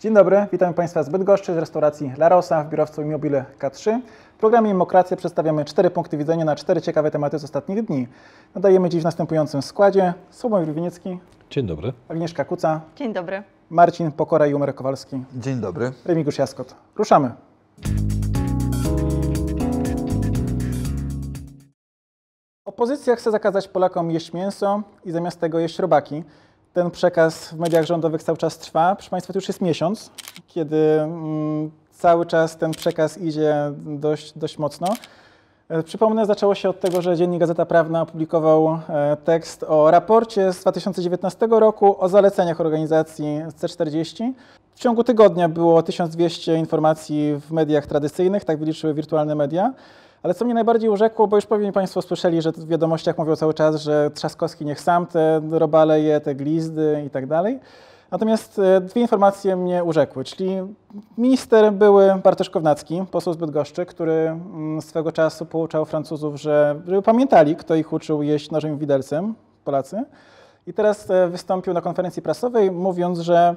Dzień dobry, witam Państwa z Bydgoszczy, z restauracji La Rosa w biurowcu Immobile K3. W programie Immokracje przedstawiamy cztery punkty widzenia na cztery ciekawe tematy z ostatnich dni. Nadajemy dziś w następującym składzie Sławomir Wieniecki, Dzień dobry. Agnieszka Kuca, Dzień dobry. Marcin Pokora i Umer Kowalski. Dzień dobry. Remigiusz Jaskot. Ruszamy. Opozycja chce zakazać Polakom jeść mięso i zamiast tego jeść robaki. Ten przekaz w mediach rządowych cały czas trwa. Proszę Państwa, to już jest miesiąc, kiedy mm, cały czas ten przekaz idzie dość, dość mocno. E, Przypomnę, zaczęło się od tego, że Dziennik Gazeta Prawna opublikował e, tekst o raporcie z 2019 roku o zaleceniach organizacji C40. W ciągu tygodnia było 1200 informacji w mediach tradycyjnych, tak wyliczyły wirtualne media. Ale co mnie najbardziej urzekło, bo już pewnie Państwo słyszeli, że w wiadomościach mówią cały czas, że Trzaskowski niech sam te robale je, te glizdy i tak dalej. Natomiast e, dwie informacje mnie urzekły, czyli minister były Bartosz Kownacki, poseł z Bydgoszczy, który mm, swego czasu pouczał Francuzów, że, żeby pamiętali, kto ich uczył jeść nożem i widelcem, Polacy. I teraz e, wystąpił na konferencji prasowej, mówiąc, że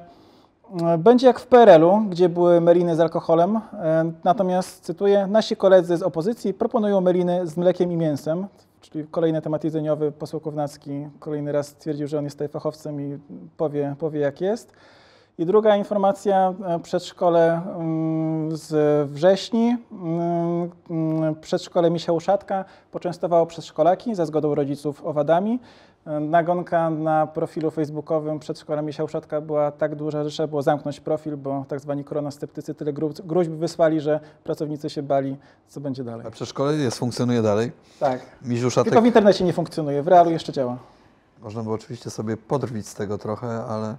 będzie jak w PRL-u, gdzie były meliny z alkoholem. E, Natomiast, cytuję, nasi koledzy z opozycji proponują meliny z mlekiem i mięsem. Czyli kolejny temat jedzeniowy. Poseł Kownacki kolejny raz stwierdził, że on jest tutaj fachowcem i powie, powie jak jest. I druga informacja, e, przedszkole mm, z wrześni, mm, mm, przedszkole Misia Uszatka poczęstowało przedszkolaki za zgodą rodziców owadami. Nagonka na profilu facebookowym przedszkola Misia Uszatka była tak duża, że trzeba było zamknąć profil, bo tak zwani koronasceptycy tyle gruźb wysłali, że pracownicy się bali, co będzie dalej. A przedszkole jest, funkcjonuje dalej. Tak. Misiu Szatek, Tylko w internecie nie funkcjonuje, w realu jeszcze działa. można by oczywiście sobie podrwić z tego trochę, ale e,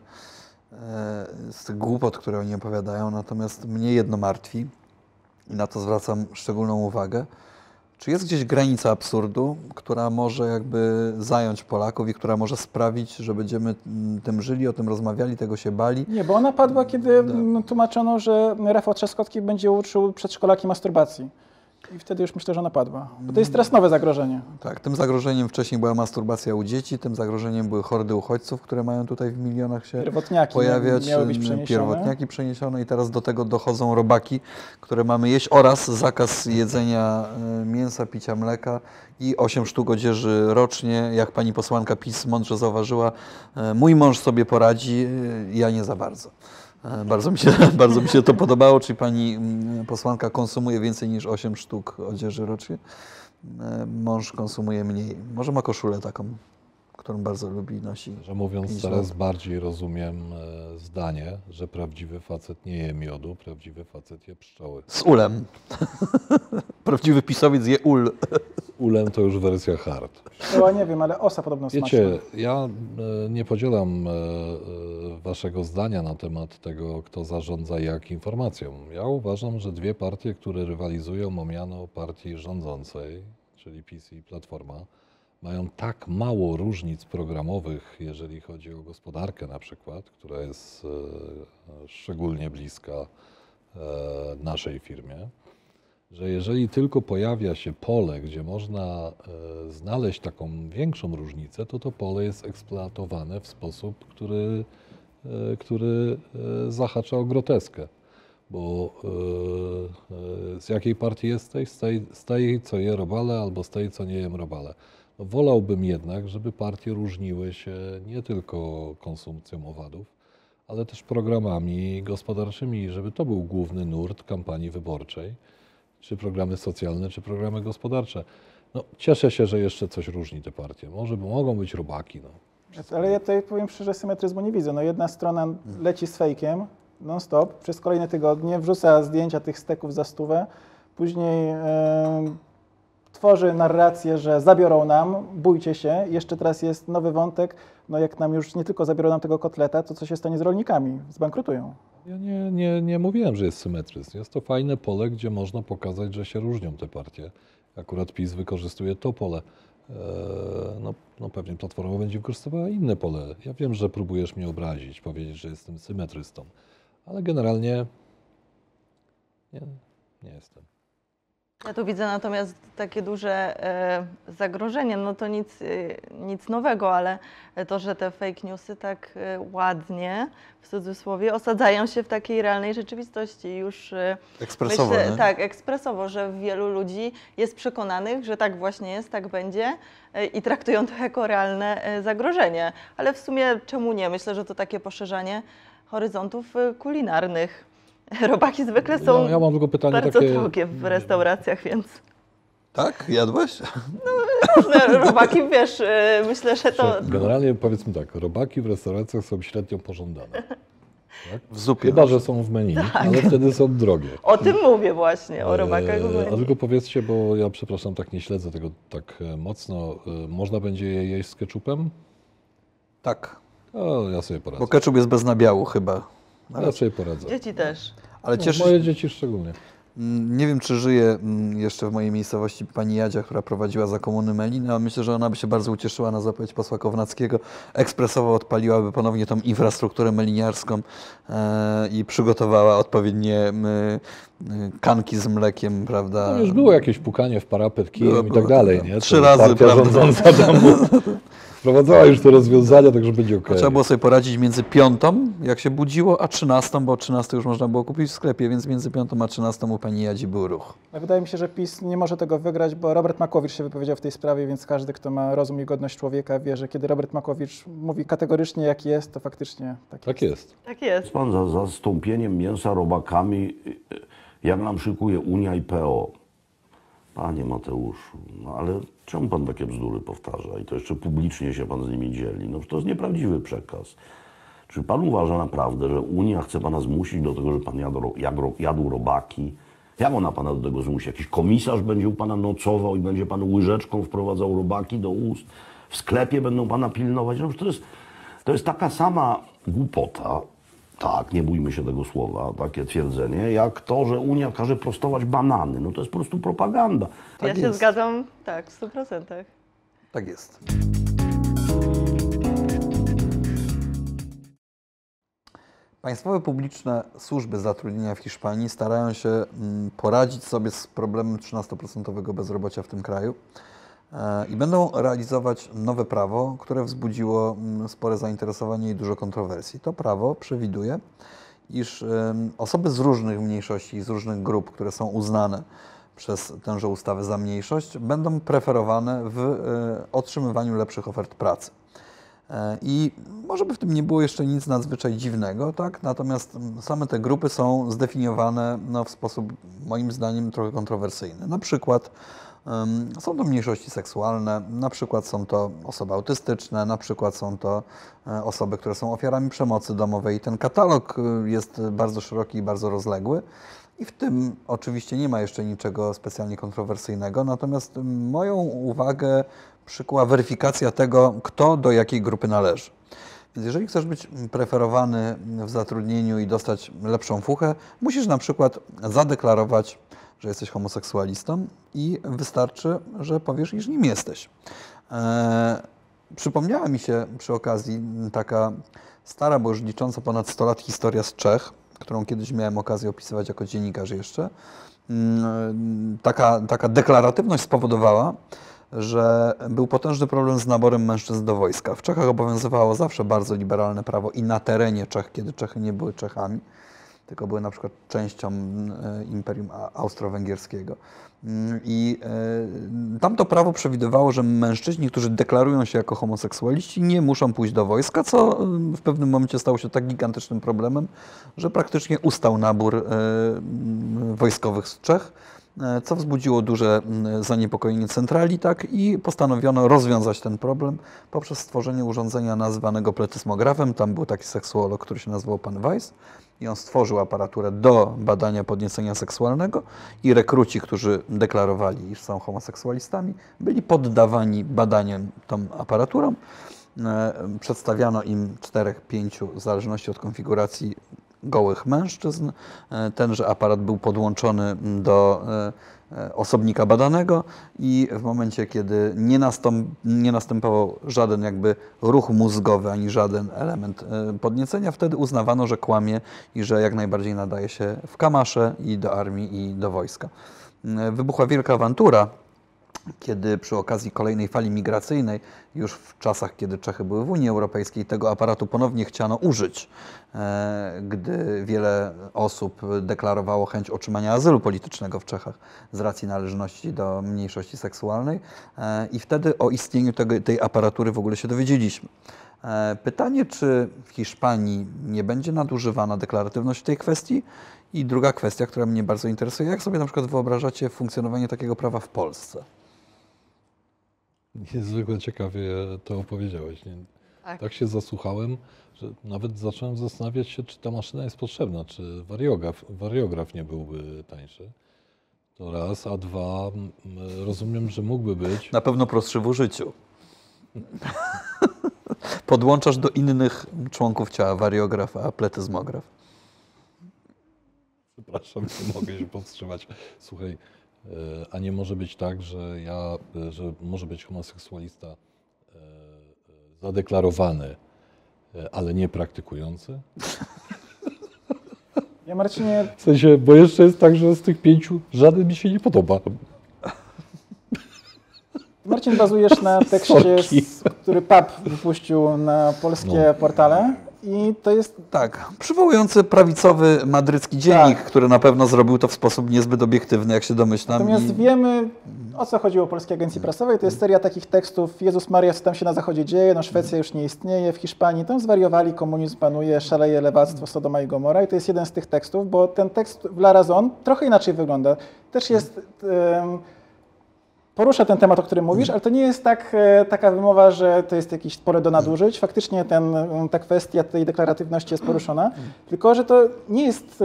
z tych głupot, które oni opowiadają, natomiast mnie jedno martwi i na to zwracam szczególną uwagę. Czy jest gdzieś granica absurdu, która może jakby zająć Polaków i która może sprawić, że będziemy mm, tym żyli, o tym rozmawiali, tego się bali? Nie, bo ona padła, kiedy mm, tłumaczono, że Rafał Trzaskowski będzie uczył przedszkolaki masturbacji. I wtedy już myślę, że ona padła. Bo to jest teraz nowe zagrożenie. Tak, tym zagrożeniem wcześniej była masturbacja u dzieci, tym zagrożeniem były hordy uchodźców, które mają tutaj w milionach się Pierwotniaki pojawiać, miały być m, przeniesione. pierwotniaki przeniesione i teraz do tego dochodzą robaki, które mamy jeść oraz zakaz jedzenia e, mięsa, picia mleka i 8 sztuk odzieży rocznie. Jak pani posłanka PiS mądrze zauważyła, e, mój mąż sobie poradzi, e, ja nie za bardzo. E, Bardzo mi, się, bardzo mi się to podobało, czyli pani mm, posłanka konsumuje więcej niż 8 sztuk odzieży rocznie. E, Mąż konsumuje mniej. Może ma koszulę taką, którą bardzo lubi nosi. Że mówiąc coraz bardziej rozumiem e, zdanie, że prawdziwy facet nie je miodu, prawdziwy facet je pszczoły. Z ulem. Prawdziwy pisowiec je ul. Ulem to już wersja hard. Chyba nie wiem, ale osa podobno Wiecie, smaczna. ja e, nie podzielam e, e, waszego zdania na temat tego, kto zarządza jak informacją. Ja uważam, że dwie partie, które rywalizują o miano partii rządzącej, czyli PiS i Platforma, mają tak mało różnic programowych, jeżeli chodzi o gospodarkę na przykład, która jest szczególnie bliska naszej firmie, że jeżeli tylko pojawia się pole, gdzie można e, znaleźć taką większą różnicę, to to pole jest eksploatowane w sposób, który, e, który e, zahacza o groteskę. Bo z jakiej partii jesteś? Z tej, z tej, co je robale, albo z tej, co nie jem robale. No, wolałbym jednak, żeby partie różniły się nie tylko konsumpcją owadów, ale też programami gospodarczymi, żeby to był główny nurt kampanii wyborczej czy programy socjalne, czy programy gospodarcze. No, cieszę się, że jeszcze coś różni te partie. Może by mogą być robaki. No. Ale ja tutaj powiem szczerze, symetryzmu nie widzę. No jedna strona leci z fejkiem non-stop przez kolejne tygodnie, wrzuca zdjęcia tych steków za stówę, później tworzy narrację, że zabiorą nam, bójcie się. Jeszcze teraz jest nowy wątek, no jak nam już nie tylko zabiorą nam tego kotleta, to co się stanie z rolnikami? Zbankrutują. Ja nie, nie, nie mówiłem, że jest symetryzm. Jest to fajne pole, gdzie można pokazać, że się różnią te partie. Akurat PiS wykorzystuje to pole. Eee, No, no pewnie Platforma będzie wykorzystywała inne pole. Ja wiem, że próbujesz mnie obrazić, powiedzieć, że jestem symetrystą, ale generalnie nie, nie jestem. Ja tu widzę natomiast takie duże e, zagrożenie. No to nic, e, nic nowego, ale to, że te fake newsy tak e, ładnie, w cudzysłowie, osadzają się w takiej realnej rzeczywistości. Już Ekspresowo, myślę, nie? tak, ekspresowo, że wielu ludzi jest przekonanych, że tak właśnie jest, tak będzie i traktują to jako realne zagrożenie. Ale w sumie czemu nie? Myślę, że to takie poszerzanie horyzontów kulinarnych. Robaki zwykle są Ja, ja mam tylko pytanie bardzo takie. drogie w restauracjach, więc Tak? Jadłeś? różne robaki, wiesz, e, myślę, że to... Generalnie powiedzmy tak, robaki w restauracjach są średnio pożądane. W zupie. Chyba, że są w menu, Tak. ale wtedy są drogie. O tym mówię właśnie, o robakach w Eee, ogóle. A tylko powiedzcie, bo ja przepraszam, tak nie śledzę tego tak e, mocno. E, Można będzie je jeść z ketchupem? Tak. O, ja sobie poradzę. Bo ketchup jest bez nabiału chyba. Ja sobie poradzę. Dzieci też. Ale No, cieszę moje się, dzieci szczególnie. Mm, Nie wiem, czy żyje mm, jeszcze w mojej miejscowości pani Jadzia, która prowadziła za komuny Meliny, ale myślę, że ona by się bardzo ucieszyła na zapowiedź posła Kownackiego. Ekspresowo odpaliłaby ponownie tą infrastrukturę meliniarską e, i przygotowała odpowiednie kanki z mlekiem, prawda? No już było jakieś pukanie w parapet kijem i tak dalej, tak. nie? Trzy To razy, prawda? rządząca tam wprowadzała już te rozwiązania, także będzie okej. Trzeba było sobie poradzić między piątą, jak się budziło, a trzynastą, bo o trzynastej już można było kupić w sklepie, więc między piątą a trzynastą u pani Jadzi był ruch. No, Wydaje mi się, że PiS nie może tego wygrać, bo Robert Makłowicz się wypowiedział w tej sprawie, więc każdy, kto ma rozum i godność człowieka, wie, że kiedy Robert Makłowicz mówi kategorycznie, jaki jest, to faktycznie tak jest. Tak jest. Tak jest. Pan za zastąpieniem mięsa robakami, jak nam szykuje Unia i PO. Panie Mateuszu, no ale czemu pan takie bzdury powtarza i to jeszcze publicznie się pan z nimi dzieli? No to jest nieprawdziwy przekaz. Czy pan uważa naprawdę, że Unia chce pana zmusić do tego, że pan jadł, jadł, jadł robaki? Jak ona pana do tego zmusi? Jakiś komisarz będzie u pana nocował i będzie pan łyżeczką wprowadzał robaki do ust? W sklepie będą pana pilnować? No, to, jest, to jest taka sama głupota, tak, nie bójmy się tego słowa, takie twierdzenie, jak to, że Unia każe prostować banany. No to jest po prostu propaganda. ja Tak się jest. zgadzam, tak, w 100%. Tak jest. Państwowe publiczne służby zatrudnienia w Hiszpanii starają się mm, poradzić sobie z problemem 13% bezrobocia w tym kraju i będą realizować nowe prawo, które wzbudziło mm, spore zainteresowanie i dużo kontrowersji. To prawo przewiduje, iż osoby z różnych mniejszości z różnych grup, które są uznane przez tęże ustawę za mniejszość, będą preferowane w e, otrzymywaniu lepszych ofert pracy. E, I może by w tym nie było jeszcze nic nadzwyczaj dziwnego, tak? Natomiast same te grupy są zdefiniowane no, w sposób moim zdaniem trochę kontrowersyjny. Na przykład są to mniejszości seksualne, na przykład są to osoby autystyczne, na przykład są to e, osoby, które są ofiarami przemocy domowej. Ten katalog y, jest bardzo szeroki i bardzo rozległy. I w tym oczywiście nie ma jeszcze niczego specjalnie kontrowersyjnego, natomiast moją uwagę przykuła weryfikacja tego, kto do jakiej grupy należy. Jeżeli chcesz być preferowany w zatrudnieniu i dostać lepszą fuchę, musisz na przykład zadeklarować, że jesteś homoseksualistą i wystarczy, że powiesz, iż nim jesteś. Eee, przypomniała mi się przy okazji taka stara, bo już licząca ponad 100 lat historia z Czech, którą kiedyś miałem okazję opisywać jako dziennikarz jeszcze. Mm, Taka, taka deklaratywność spowodowała, że był potężny problem z naborem mężczyzn do wojska. W Czechach obowiązywało zawsze bardzo liberalne prawo i na terenie Czech, kiedy Czechy nie były Czechami, tylko były na przykład częścią e, Imperium Austro-Węgierskiego. Mm, I e, tamto prawo przewidywało, że mężczyźni, którzy deklarują się jako homoseksualiści, nie muszą pójść do wojska, co e, w pewnym momencie stało się tak gigantycznym problemem, że praktycznie ustał nabór wojskowych z Czech co wzbudziło duże zaniepokojenie centrali, tak, i postanowiono rozwiązać ten problem poprzez stworzenie urządzenia nazwanego pletysmografem. Tam był taki seksuolog, który się nazywał pan Weiss i on stworzył aparaturę do badania podniecenia seksualnego i rekruci, którzy deklarowali, iż są homoseksualistami, byli poddawani badaniom tą aparaturą. E, Przedstawiano im czterech, pięciu, w zależności od konfiguracji gołych mężczyzn. E, Tenże aparat był podłączony do e, osobnika badanego i w momencie, kiedy nie, nastąp, nie następował żaden jakby ruch mózgowy ani żaden element e, podniecenia, wtedy uznawano, że kłamie i że jak najbardziej nadaje się w kamasze i do armii i do wojska. Wybuchła wielka awantura, kiedy przy okazji kolejnej fali migracyjnej, już w czasach, kiedy Czechy były w Unii Europejskiej, tego aparatu ponownie chciano użyć, e, gdy wiele osób deklarowało chęć otrzymania azylu politycznego w Czechach z racji należności do mniejszości seksualnej e, i wtedy o istnieniu tego, tej aparatury w ogóle się dowiedzieliśmy. E, Pytanie, czy w Hiszpanii nie będzie nadużywana deklaratywność w tej kwestii? I druga kwestia, która mnie bardzo interesuje, jak sobie na przykład wyobrażacie funkcjonowanie takiego prawa w Polsce? Niezwykle ciekawie to opowiedziałeś. Nie? Tak. Tak się zasłuchałem, że nawet zacząłem zastanawiać się, czy ta maszyna jest potrzebna, czy wariograf, wariograf nie byłby tańszy. To raz, a dwa, rozumiem, że mógłby być. Na pewno prostszy w użyciu. Podłączasz do innych członków ciała wariograf, a pletyzmograf. Przepraszam, nie mogę się powstrzymać. Słuchaj, a nie może być tak, że ja, że może być homoseksualista e, e, zadeklarowany, e, ale nie praktykujący? Ja Marcinie, W sensie, bo jeszcze jest tak, że z tych pięciu żaden mi się nie podoba. Marcin bazujesz na tekście, z, który PAP wypuścił na polskie portale i to jest Tak, przywołujący prawicowy madrycki dziennik, Tak. który na pewno zrobił to w sposób niezbyt obiektywny, jak się domyślam. Natomiast i- wiemy, o co chodziło Polskiej Agencji Prasowej. To jest seria takich tekstów, Jezus Maria, co tam się na zachodzie dzieje, no Szwecja już nie istnieje, w Hiszpanii tam zwariowali, komunizm panuje, szaleje lewactwo, Sodoma i Gomora i to jest jeden z tych tekstów, bo ten tekst w La Razon trochę inaczej wygląda. Też jest... Porusza ten temat, o którym mówisz, ale to nie jest tak, e, taka wymowa, że to jest jakieś pole do nadużyć. Faktycznie ten, e, ta kwestia tej deklaratywności jest poruszona, tylko że to nie jest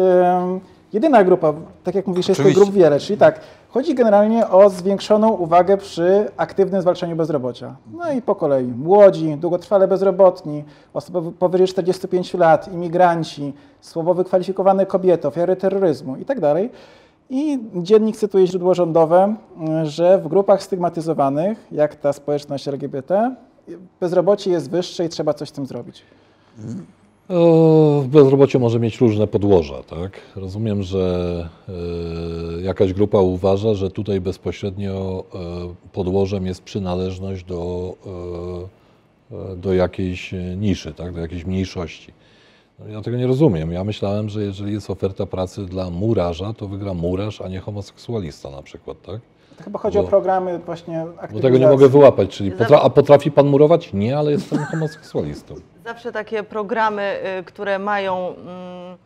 jedyna grupa, tak jak mówisz, jest tych Oczywiście. grup wiele, czyli tak, chodzi generalnie o zwiększoną uwagę przy aktywnym zwalczaniu bezrobocia. No i po kolei młodzi, długotrwale bezrobotni, osoby powyżej 45 lat, imigranci, słowo wykwalifikowane kobiety, ofiary terroryzmu i tak dalej. I dziennik cytuje źródło rządowe, y, że w grupach stygmatyzowanych, jak ta społeczność LGBT, bezrobocie jest wyższe i trzeba coś z tym zrobić. O, bezrobocie może mieć różne podłoża, tak? Rozumiem, że e, jakaś grupa uważa, że tutaj bezpośrednio e, podłożem jest przynależność do, e, do jakiejś niszy, tak? do jakiejś mniejszości. Ja tego nie rozumiem. Ja myślałem, że jeżeli jest oferta pracy dla murarza, to wygra murarz, a nie homoseksualista na przykład, tak? To chyba chodzi Bo- o programy właśnie Bo aktywizacji. tego nie mogę wyłapać, czyli potra- a potrafi pan murować? Nie, ale jestem homoseksualistą. Zawsze takie programy, y, które mają mm,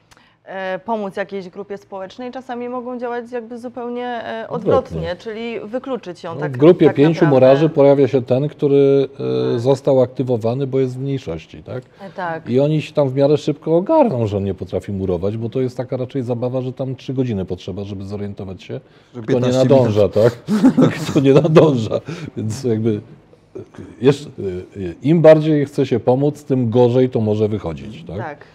pomóc jakiejś grupie społecznej, czasami mogą działać jakby zupełnie e, odwrotnie, Odwrotnie. czyli wykluczyć ją No, tak w grupie tak pięciu naprawdę. murarzy pojawia się ten, który e, został aktywowany, bo jest w mniejszości, tak? E, Tak. I oni się tam w miarę szybko ogarną, że on nie potrafi murować, bo to jest taka raczej zabawa, że tam trzy godziny potrzeba, żeby zorientować się, Że kto nie 15 nadąża, tak? kto nie nadąża. Więc jakby e, jeszcze, e, im bardziej chce się pomóc, tym gorzej to może wychodzić, tak? tak.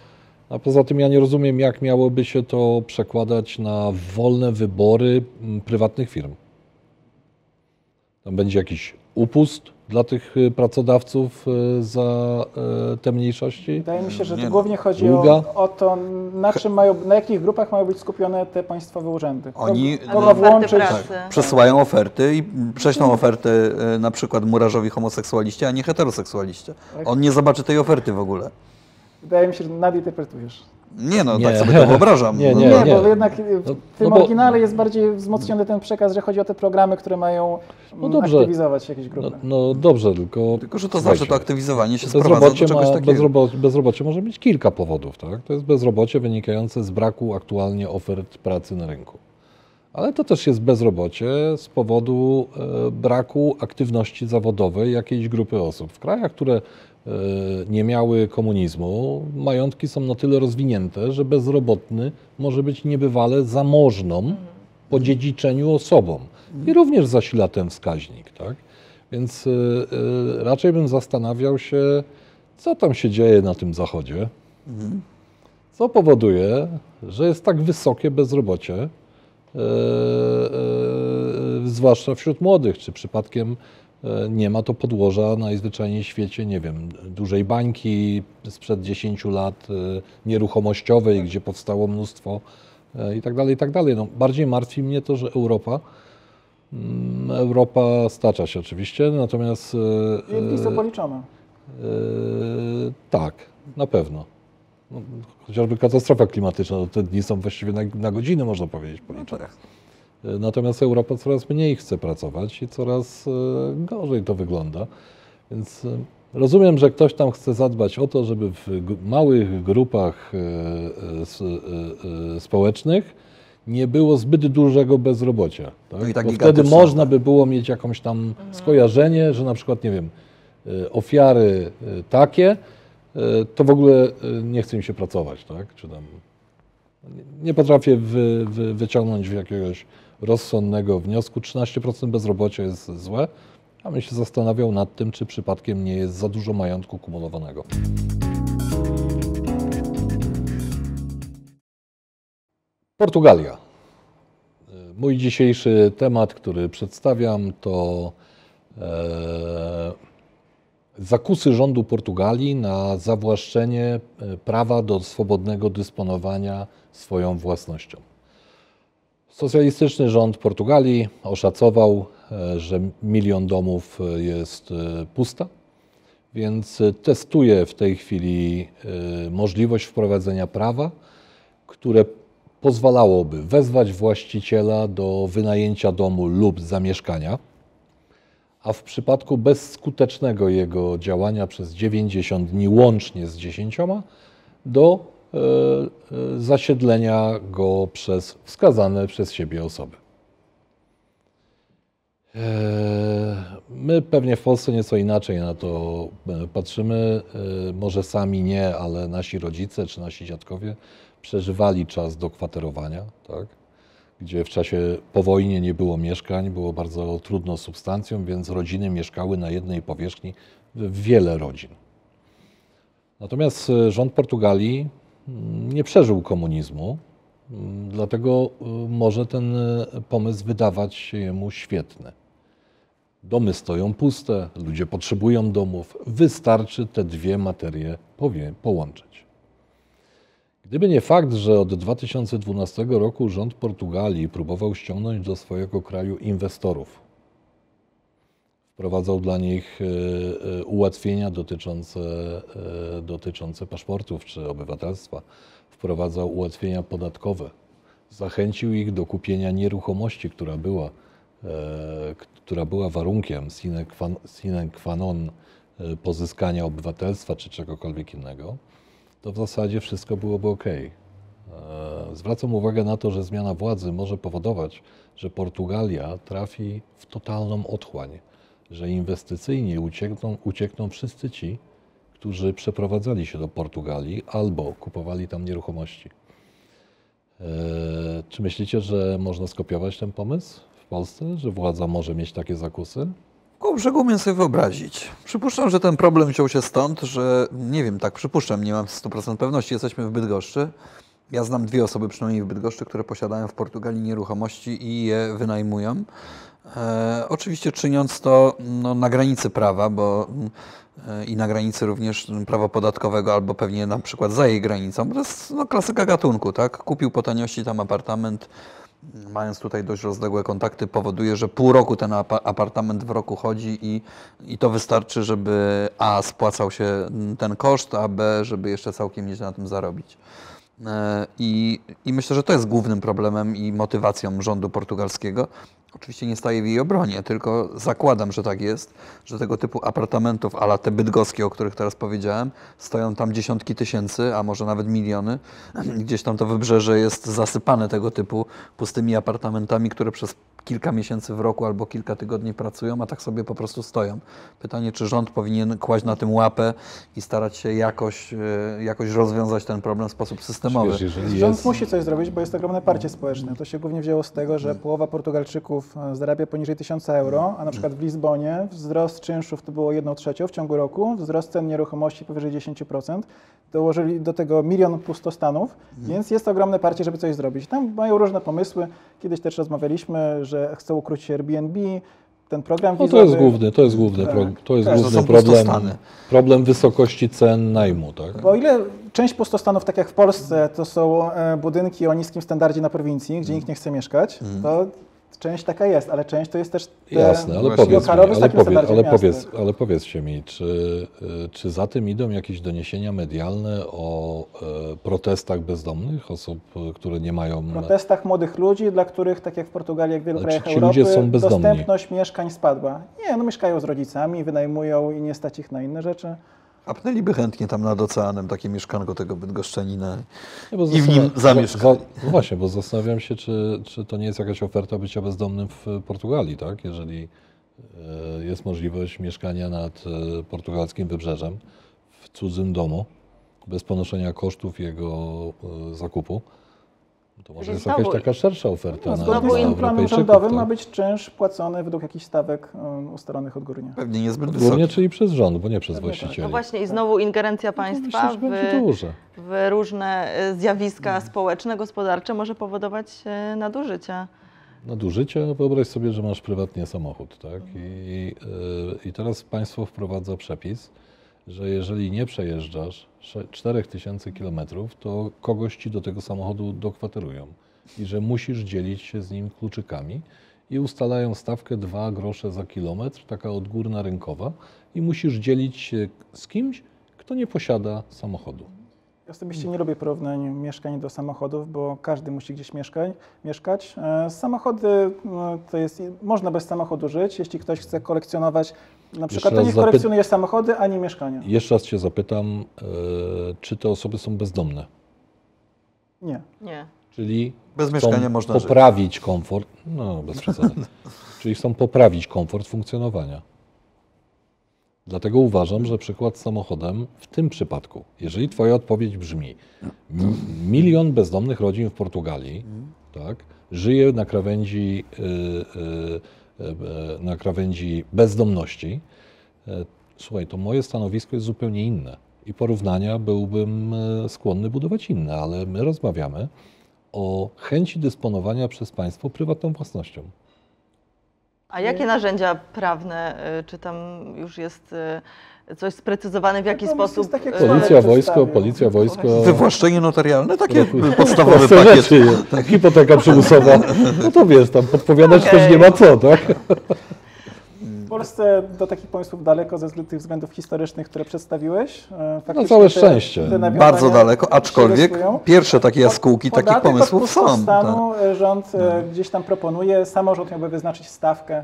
A poza tym ja nie rozumiem, jak miałoby się to przekładać na wolne wybory mm, prywatnych firm. Tam będzie jakiś upust dla tych y, pracodawców y, za y, te mniejszości. Wydaje mi się, że to no. głównie chodzi o, o to, na, czym mają, na jakich grupach mają być skupione te państwowe urzędy. Oni- kogo oferty włączyć, pracy. Przesyłają oferty i prześlą oferty na przykład murarzowi homoseksualiście, a nie heteroseksualiście. On nie zobaczy tej oferty w ogóle. Wydaje mi się, że nadinterpretujesz. Nie no, Nie. tak sobie to wyobrażam. Nie, No nie, nie, nie. bo jednak w No, tym no bo- oryginale jest bardziej wzmocniony ten przekaz, że chodzi o te programy, które mają No mm, dobrze. aktywizować jakieś grupy. No, no dobrze, tylko. Tylko, że to znaczy, to aktywizowanie się sprowadza do Bezrobocie, czegoś ma, takiego. bezrobocie, bezrobocie może mieć kilka powodów. Tak? To jest bezrobocie wynikające z braku aktualnie ofert pracy na rynku. Ale to też jest bezrobocie z powodu e, braku aktywności zawodowej jakiejś grupy osób. W krajach, które nie miały komunizmu, majątki są na tyle rozwinięte, że bezrobotny może być niebywale zamożną po dziedziczeniu osobą. I również zasila ten wskaźnik. Tak? Więc y, y, raczej bym zastanawiał się, co tam się dzieje na tym zachodzie, co powoduje, że jest tak wysokie bezrobocie. zwłaszcza wśród młodych, czy przypadkiem e, nie ma to podłoża najzwyczajniej w świecie, nie wiem, dużej bańki sprzed 10 lat, e, nieruchomościowej, gdzie powstało mnóstwo e, i tak dalej, i tak dalej. No, bardziej martwi mnie to, że Europa, mm, Europa stacza się oczywiście, natomiast... e, I dni są e, policzone. e, tak, na pewno. No, chociażby katastrofa klimatyczna, no, te dni są właściwie na, na godzinę, można powiedzieć, policzone. E, Natomiast Europa coraz mniej chce pracować i coraz e, gorzej to wygląda. Więc e, rozumiem, że ktoś tam chce zadbać o to, żeby w małych grupach e, e, e, e, społecznych nie było zbyt dużego bezrobocia. Tak? No i tak Bo wtedy można by było mieć jakąś tam skojarzenie, że na przykład, nie wiem, e, ofiary e, takie, e, to w ogóle e, nie chce im się pracować, tak? Czy tam nie- nie potrafię wy, wy, wyciągnąć jakiegoś rozsądnego wniosku. 13% bezrobocia jest złe, a bym się zastanawiał nad tym, czy przypadkiem nie jest za dużo majątku kumulowanego. Portugalia. Mój dzisiejszy temat, który przedstawiam, to e, zakusy rządu Portugalii na zawłaszczenie e, prawa do swobodnego dysponowania swoją własnością. Socjalistyczny rząd Portugalii oszacował, e, że milion domów e, jest e, pusta, więc testuje w tej chwili możliwość wprowadzenia prawa, które pozwalałoby wezwać właściciela do wynajęcia domu lub zamieszkania, a w przypadku bezskutecznego jego działania przez 90 dni łącznie z 10 do zasiedlenia go przez wskazane przez siebie osoby. E, My pewnie w Polsce nieco inaczej na to e, patrzymy. E, Może sami nie, ale nasi rodzice czy nasi dziadkowie przeżywali czas dokwaterowania, tak? gdzie w czasie po wojnie nie było mieszkań, było bardzo trudno substancją, więc rodziny mieszkały na jednej powierzchni, wiele rodzin. Natomiast e, rząd Portugalii nie przeżył komunizmu, dlatego e, może ten e, pomysł wydawać się jemu świetny. Domy stoją puste, ludzie potrzebują domów, wystarczy te dwie materie połączyć. Gdyby nie fakt, że od 2012 roku rząd Portugalii próbował ściągnąć do swojego kraju inwestorów, wprowadzał dla nich e, e, ułatwienia dotyczące, e, dotyczące paszportów czy obywatelstwa, wprowadzał ułatwienia podatkowe, zachęcił ich do kupienia nieruchomości, która była, która była warunkiem sine qua, sine qua non pozyskania obywatelstwa czy czegokolwiek innego, to w zasadzie wszystko byłoby ok. Zwracam uwagę na to, że zmiana władzy może powodować, że Portugalia trafi w totalną otchłań, że inwestycyjnie uciekną, uciekną wszyscy ci, którzy przeprowadzali się do Portugalii albo kupowali tam nieruchomości. E, Czy myślicie, że można skopiować ten pomysł w Polsce, że władza może mieć takie zakusy? Koło brzegu umiem sobie wyobrazić. Przypuszczam, że ten problem wziął się stąd, że nie wiem, tak przypuszczam, nie mam 100% pewności, jesteśmy w Bydgoszczy. Ja znam dwie osoby przynajmniej w Bydgoszczy, które posiadają w Portugalii nieruchomości i je wynajmują. E, oczywiście czyniąc to no, na granicy prawa, bo mm, e, i na granicy również mm, prawa podatkowego, albo pewnie na przykład za jej granicą. bo To jest no, klasyka gatunku, tak? Kupił po taniości tam apartament, mając tutaj dość rozległe kontakty, powoduje, że pół roku ten apa- apartament w roku chodzi i, i to wystarczy, żeby A spłacał się mm, ten koszt, a B, żeby jeszcze całkiem nieźle na tym zarobić. E, I, I myślę, że to jest głównym problemem i motywacją rządu portugalskiego. Oczywiście nie staję w jej obronie, tylko zakładam, że tak jest, że tego typu apartamentów, ala te bydgoskie, o których teraz powiedziałem, stoją tam dziesiątki tysięcy, a może nawet miliony. Gdzieś tam to wybrzeże jest zasypane tego typu pustymi apartamentami, które przez kilka miesięcy w roku albo kilka tygodni pracują, a tak sobie po prostu stoją. Pytanie, czy rząd powinien kłaść na tym łapę i starać się jakoś, e, jakoś rozwiązać ten problem w sposób systemowy. Wiesz, Rząd jest... musi coś zrobić, bo jest ogromne parcie społeczne. To się głównie wzięło z tego, że połowa Portugalczyków czynszów e, zarabia poniżej 1000 euro, a na przykład w Lizbonie wzrost czynszów to było 1 trzecią w ciągu roku, wzrost cen nieruchomości powyżej 10%. Dołożyli do tego milion pustostanów, więc jest ogromne parcie, żeby coś zrobić. Tam mają różne pomysły. Kiedyś też rozmawialiśmy, że chcą ukrócić Airbnb, ten program No wizowy. to jest główny, to jest główny, Tak, pro, to jest tak. To główny są problem, problem wysokości cen najmu, tak? Bo o ile część pustostanów, tak jak w Polsce, to są e, budynki o niskim standardzie na prowincji, gdzie nikt nie chce mieszkać, to część taka jest, ale część to jest też te Jasne, ale powiedz, mi, ale, powie, ale, powiedz, ale powiedzcie mi, czy, y, czy za tym idą jakieś doniesienia medialne o e, protestach bezdomnych, osób, e, które nie mają... protestach młodych ludzi, dla których, tak jak w Portugalii, jak w wielu Ale krajach Europy, dostępność mieszkań spadła. Nie, no mieszkają z rodzicami, wynajmują i nie stać ich na inne rzeczy. Apnęliby chętnie tam nad oceanem takie mieszkanko tego Bydgoszczanina. Bo I w nim zastanawia- zamieszkać. za- No właśnie, bo zastanawiam się, czy, czy to nie jest jakaś oferta bycia bezdomnym w Portugalii, tak? Jeżeli e, jest możliwość mieszkania nad e, portugalskim wybrzeżem w cudzym domu, bez ponoszenia kosztów jego e, zakupu, to może Czyli jest znowu- jakaś taka szersza oferta No, na, zgodnie na z planem rządowym ma Tak? być czynsz płacony według jakichś stawek um, ustalonych odgórnie. Pewnie niezbyt Głównie, wysoki. czyli przez rząd, bo nie przez Pewnie tak. właścicieli. No właśnie i znowu ingerencja państwa Myślę, w, duże. w różne y, zjawiska społeczne, gospodarcze może powodować y, nadużycia. Nadużycie, no wyobraź sobie, że masz prywatnie samochód, tak? I, yy, I teraz państwo wprowadza przepis, że jeżeli nie przejeżdżasz sze- 4000 kilometrów, to kogoś ci do tego samochodu dokwaterują i że musisz dzielić się z nim kluczykami i ustalają stawkę 2 grosze za kilometr, taka odgórna rynkowa i musisz dzielić się z kimś, kto nie posiada samochodu. Ja osobiście nie lubię porównań mieszkań do samochodów, bo każdy musi gdzieś mieszkać. mieszkać. E, Samochody no, to jest, można bez samochodu żyć. Jeśli ktoś chce kolekcjonować, na przykład to niech zapy- kolekcjonuje samochody, a nie mieszkania. Jeszcze raz cię zapytam, yy, czy te osoby są bezdomne? Nie. Nie. Czyli Bez chcą mieszkania można żyć. poprawić komfort, no bez przesady, czyli chcą poprawić komfort funkcjonowania. Dlatego uważam, że przykład z samochodem w tym przypadku, jeżeli Twoja odpowiedź brzmi milion bezdomnych rodzin w Portugalii, tak, żyje na krawędzi, y, y, y, y, na krawędzi bezdomności, y, słuchaj, to moje stanowisko jest zupełnie inne i porównania byłbym y, skłonny budować inne, ale my rozmawiamy o chęci dysponowania przez państwo prywatną własnością. A jakie narzędzia prawne, y, czy tam już jest y, coś sprecyzowane, w jaki No, sposób... tak y, Policja, wojsko, policja, wojsko. Wywłaszczenie notarialne, takie Proste podstawowy Proste pakiet. rzeczy, hipoteka przymusowa. No to wiesz, tam podpowiadać Okej. też nie ma co, tak? W Polsce do takich pomysłów daleko ze względu- tych względów historycznych, które przedstawiłeś. E, faktycznie całe te- szczęście. te Bardzo daleko, aczkolwiek pierwsze takie jaskółki takich pomysłów są. Tak. pustostanu e, rząd e, gdzieś tam proponuje. Samorząd miałby wyznaczyć stawkę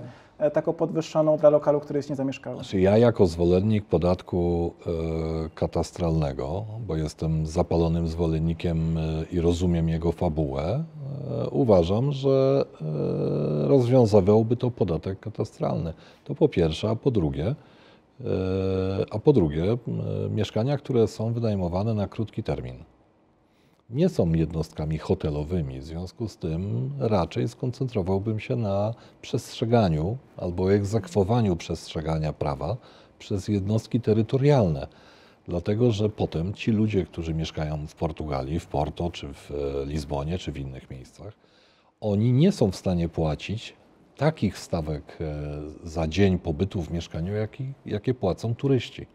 taką podwyższoną dla lokalu, który jest niezamieszkały. Znaczy ja jako zwolennik podatku e, katastralnego, bo jestem zapalonym zwolennikiem e, i rozumiem jego fabułę, e, uważam, że e, rozwiązywałby to podatek katastralny. To po pierwsze, a po drugie, e, a po drugie e, mieszkania, które są wynajmowane na krótki termin. Nie są jednostkami hotelowymi. W związku z tym raczej skoncentrowałbym się na przestrzeganiu albo egzekwowaniu przestrzegania prawa przez jednostki terytorialne. Dlatego, że potem ci ludzie, którzy mieszkają w Portugalii, w Porto, czy w e, Lizbonie, czy w innych miejscach, oni nie są w stanie płacić takich stawek e, za dzień pobytu w mieszkaniu, jaki, jakie płacą turyści.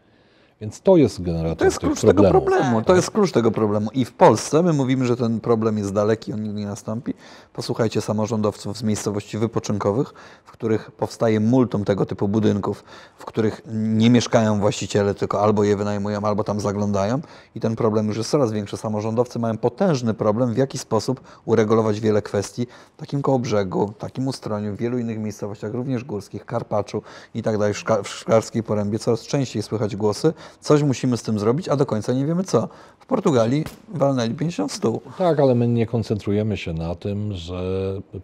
Więc to jest generator To jest tych klucz tego problemów. problemu. To jest klucz tego problemu. I w Polsce my mówimy, że ten problem jest daleki, on nigdy nie nastąpi. Posłuchajcie samorządowców z miejscowości wypoczynkowych, w których powstaje multum tego typu budynków, w których nie mieszkają właściciele, tylko albo je wynajmują, albo tam zaglądają. I ten problem już jest coraz większy. Samorządowcy mają potężny problem, w jaki sposób uregulować wiele kwestii w takim Kołobrzegu, takim Ustroniu, w wielu innych miejscowościach, również górskich, Karpaczu i tak dalej, w Szklarskiej Porębie. Coraz częściej słychać głosy, coś musimy z tym zrobić, a do końca nie wiemy co. W Portugalii walnęli 50 w stół. Tak, ale my nie koncentrujemy się na tym, że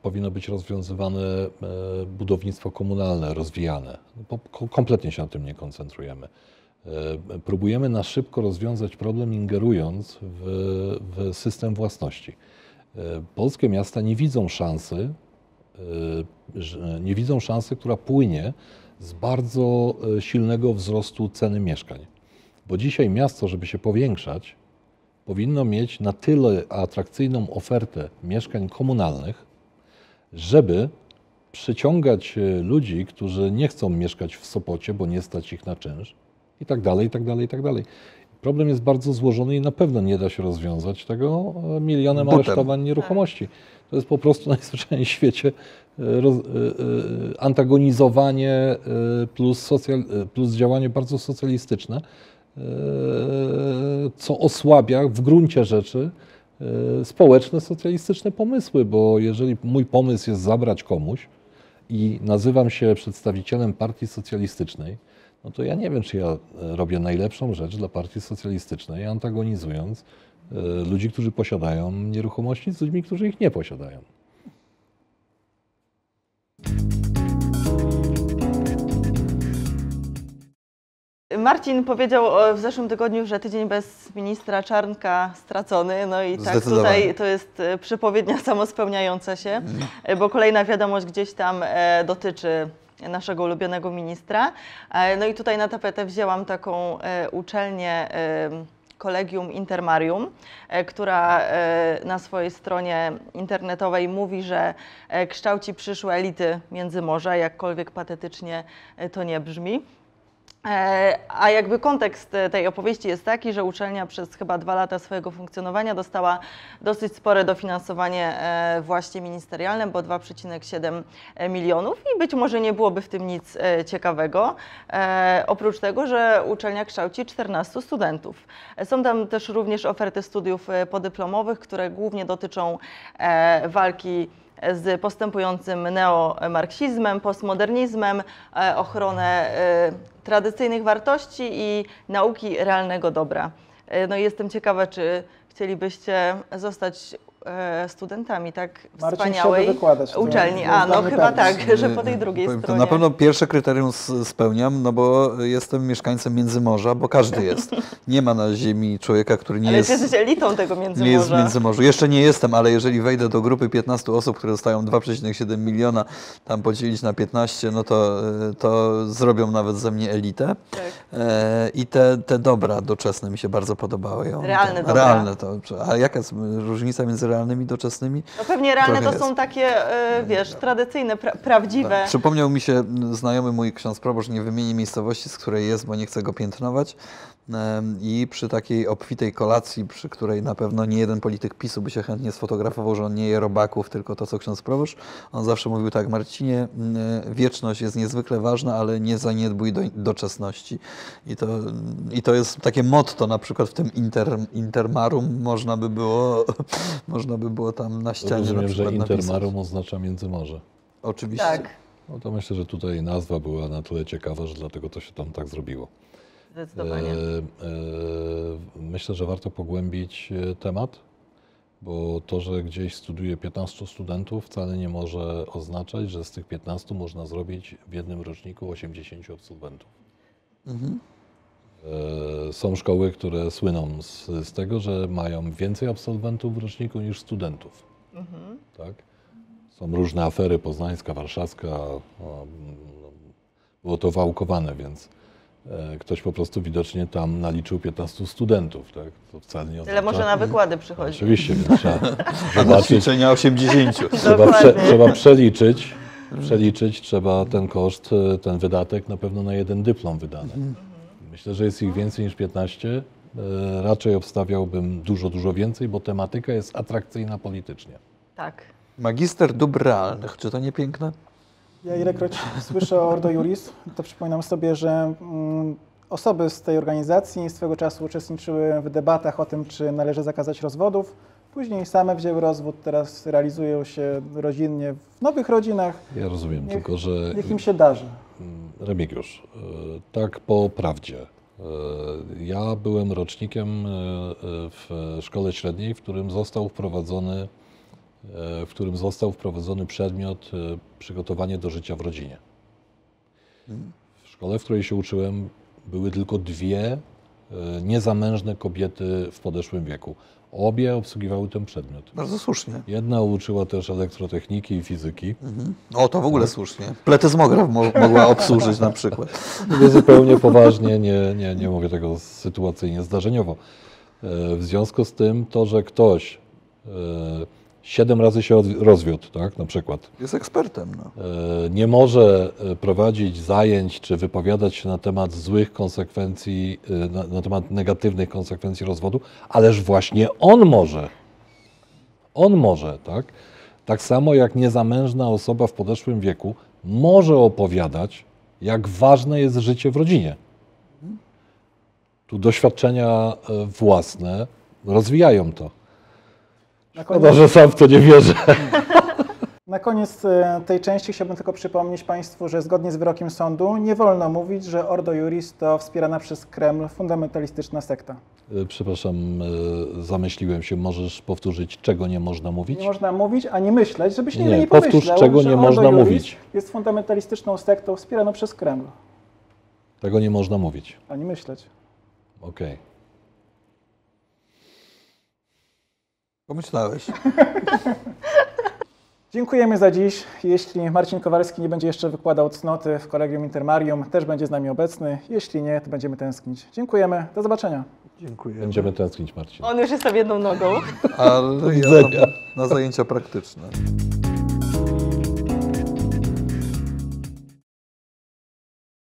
powinno być rozwiązywane e, budownictwo komunalne, rozwijane. Ko- Kompletnie się na tym nie koncentrujemy. E, Próbujemy na szybko rozwiązać problem, ingerując w, w system własności. E, Polskie miasta nie widzą szansy nie widzą szansy, która płynie z bardzo silnego wzrostu ceny mieszkań. Bo dzisiaj miasto, żeby się powiększać, powinno mieć na tyle atrakcyjną ofertę mieszkań komunalnych, żeby przyciągać e, ludzi, którzy nie chcą mieszkać w Sopocie, bo nie stać ich na czynsz i tak dalej, i tak dalej, i tak dalej. Problem jest bardzo złożony i na pewno nie da się rozwiązać tego e, milionem Butem. aresztowań nieruchomości. To jest po prostu najzwyczajniej w świecie e, roz, antagonizowanie plus, socjal, plus działanie bardzo socjalistyczne, co osłabia w gruncie rzeczy e, społeczne, socjalistyczne pomysły, bo jeżeli mój pomysł jest zabrać komuś i nazywam się przedstawicielem partii socjalistycznej, no to ja nie wiem, czy ja e, robię najlepszą rzecz dla partii socjalistycznej, antagonizując e, ludzi, którzy posiadają nieruchomości z ludźmi, którzy ich nie posiadają. Marcin powiedział e, w zeszłym tygodniu, że tydzień bez ministra Czarnka stracony. No i tak tutaj to jest e, przepowiednia samospełniająca się, e, bo kolejna wiadomość gdzieś tam dotyczy naszego ulubionego ministra. No i tutaj na tapetę wzięłam taką uczelnię Kolegium Intermarium, która na swojej stronie internetowej mówi, że kształci przyszłe elity Międzymorza, jakkolwiek patetycznie to nie brzmi. E, A jakby kontekst e, tej opowieści jest taki, że uczelnia przez chyba dwa lata swojego funkcjonowania dostała dosyć spore dofinansowanie e, właśnie ministerialne, bo 2,7 milionów i być może nie byłoby w tym nic ciekawego. Oprócz tego, że uczelnia kształci 14 studentów. Są tam też również oferty studiów podyplomowych, które głównie dotyczą walki z postępującym neomarksizmem, postmodernizmem, e, ochronę e, tradycyjnych wartości i nauki realnego dobra. E, No i jestem ciekawa, czy chcielibyście zostać studentami tak wspaniałej to uczelni. A, no chyba pewny. tak, że po tej drugiej Powiem, to stronie. Na pewno pierwsze kryterium spełniam, no bo jestem mieszkańcem Międzymorza, bo każdy jest. Nie ma na ziemi człowieka, który nie Ale jest... ty jesteś elitą tego Nie jest w Międzymorza. Międzymorzu. Jeszcze nie jestem, ale jeżeli wejdę do grupy 15 osób, które dostają 2,7 miliona, tam podzielić na 15, no to, y, to zrobią nawet ze mnie elitę. Tak. E, I te, te dobra doczesne mi się bardzo podobały. Realne tam- dobra. Realne to. A jaka jest różnica między realnymi doczesnymi? No pewnie realne Trochę to jest. są takie, e, wiesz, tradycyjne, pra prawdziwe. Tak. Przypomniał mi się znajomy mój ksiądz proboszcz, nie wymieni miejscowości, z której jest, bo nie chcę go piętnować. I przy takiej obfitej kolacji, przy której na pewno nie jeden polityk PiSu by się chętnie sfotografował, że on nie je robaków, tylko to, co ksiądz proboszcz, on zawsze mówił tak, Marcinie, wieczność jest niezwykle ważna, ale nie zaniedbuj do, doczesności. I to, I to jest takie motto na przykład w tym inter, Intermarum, można by było, można by było tam na ścianie na Rozumiem, że przykład napisać. Intermarum oznacza Międzymorze. Oczywiście. Tak, No to myślę, że tutaj nazwa była na tyle ciekawa, że dlatego to się tam tak zrobiło. Zdecydowanie. E, e, myślę, że warto pogłębić e, temat, bo to, że gdzieś studiuje 15 studentów, wcale nie może oznaczać, że z tych 15 można zrobić w jednym roczniku 80 absolwentów. Mhm. Są szkoły, które słyną z, z tego, że mają więcej absolwentów w roczniku niż studentów. Tak? Są różne afery, poznańska, warszawska. o, mm, Było to wałkowane, więc ktoś po prostu widocznie tam naliczył 15 studentów. Tak? To wcale nie Tyle może na wykłady przychodzi. Oczywiście, więc trzeba Na zobaczyć, ćwiczenia 80. trzeba, prze, trzeba przeliczyć, przeliczyć, trzeba ten koszt, e, ten wydatek na pewno na jeden dyplom wydany. Myślę, że jest ich więcej niż 15. E, Raczej obstawiałbym dużo, dużo więcej, bo tematyka jest atrakcyjna politycznie. Tak. Magister dóbr realnych, czy to nie piękne? Ja ilekroć słyszę o Ordo Juris, to przypominam sobie, że mm, osoby z tej organizacji swego czasu uczestniczyły w debatach o tym, czy należy zakazać rozwodów. Później same wzięły rozwód, teraz realizują się rodzinnie w nowych rodzinach. Ja rozumiem, Niech- tylko że Niech im się darzy. Mm, Remigiusz, e, tak po prawdzie. E, Ja byłem rocznikiem e, w szkole średniej, w którym został wprowadzony, w którym został wprowadzony przedmiot e, przygotowanie do życia w rodzinie. W szkole, w której się uczyłem, były tylko dwie e, niezamężne kobiety w podeszłym wieku. Obie obsługiwały ten przedmiot. Bardzo słusznie. Jedna uczyła też elektrotechniki i fizyki. O, to w ogóle słusznie. Pletysmograf mo mogła obsłużyć na przykład. Mówię zupełnie poważnie, nie, nie, nie mówię tego sytuacyjnie, zdarzeniowo. E, W związku z tym to, że ktoś e, siedem razy się rozwiódł, tak, na przykład, Jest ekspertem. No. e, nie może e, prowadzić zajęć czy wypowiadać się na temat złych konsekwencji, e, na, na temat negatywnych konsekwencji rozwodu, ależ właśnie on może. On może, tak? Tak samo jak niezamężna osoba w podeszłym wieku może opowiadać, jak ważne jest życie w rodzinie. Tu doświadczenia własne rozwijają to. Szkoda, koniec, że sam w to nie wierzę. na koniec e, tej części chciałbym tylko przypomnieć Państwu, że zgodnie z wyrokiem sądu nie wolno mówić, że Ordo Juris to wspierana przez Kreml fundamentalistyczna sekta. E, Przepraszam, e, zamyśliłem się. Możesz powtórzyć, czego nie można mówić? Nie można mówić ani myśleć, żebyś Nie, nigdy nie, powtórz, pomyślał, czego że nie Ordo można Juris mówić. jest fundamentalistyczną sektą wspieraną przez Kreml. Tego nie można mówić. Ani myśleć. Okej. Pomyślałeś. Dziękujemy za dziś. Jeśli Marcin Kowalski nie będzie jeszcze wykładał cnoty w Kolegium Intermarium, też będzie z nami obecny. Jeśli nie, to będziemy tęsknić. Dziękujemy. Do zobaczenia. Dziękuję. Będziemy tęsknić, Marcin. On już jest tam jedną nogą. Ale ja na zajęcia praktyczne.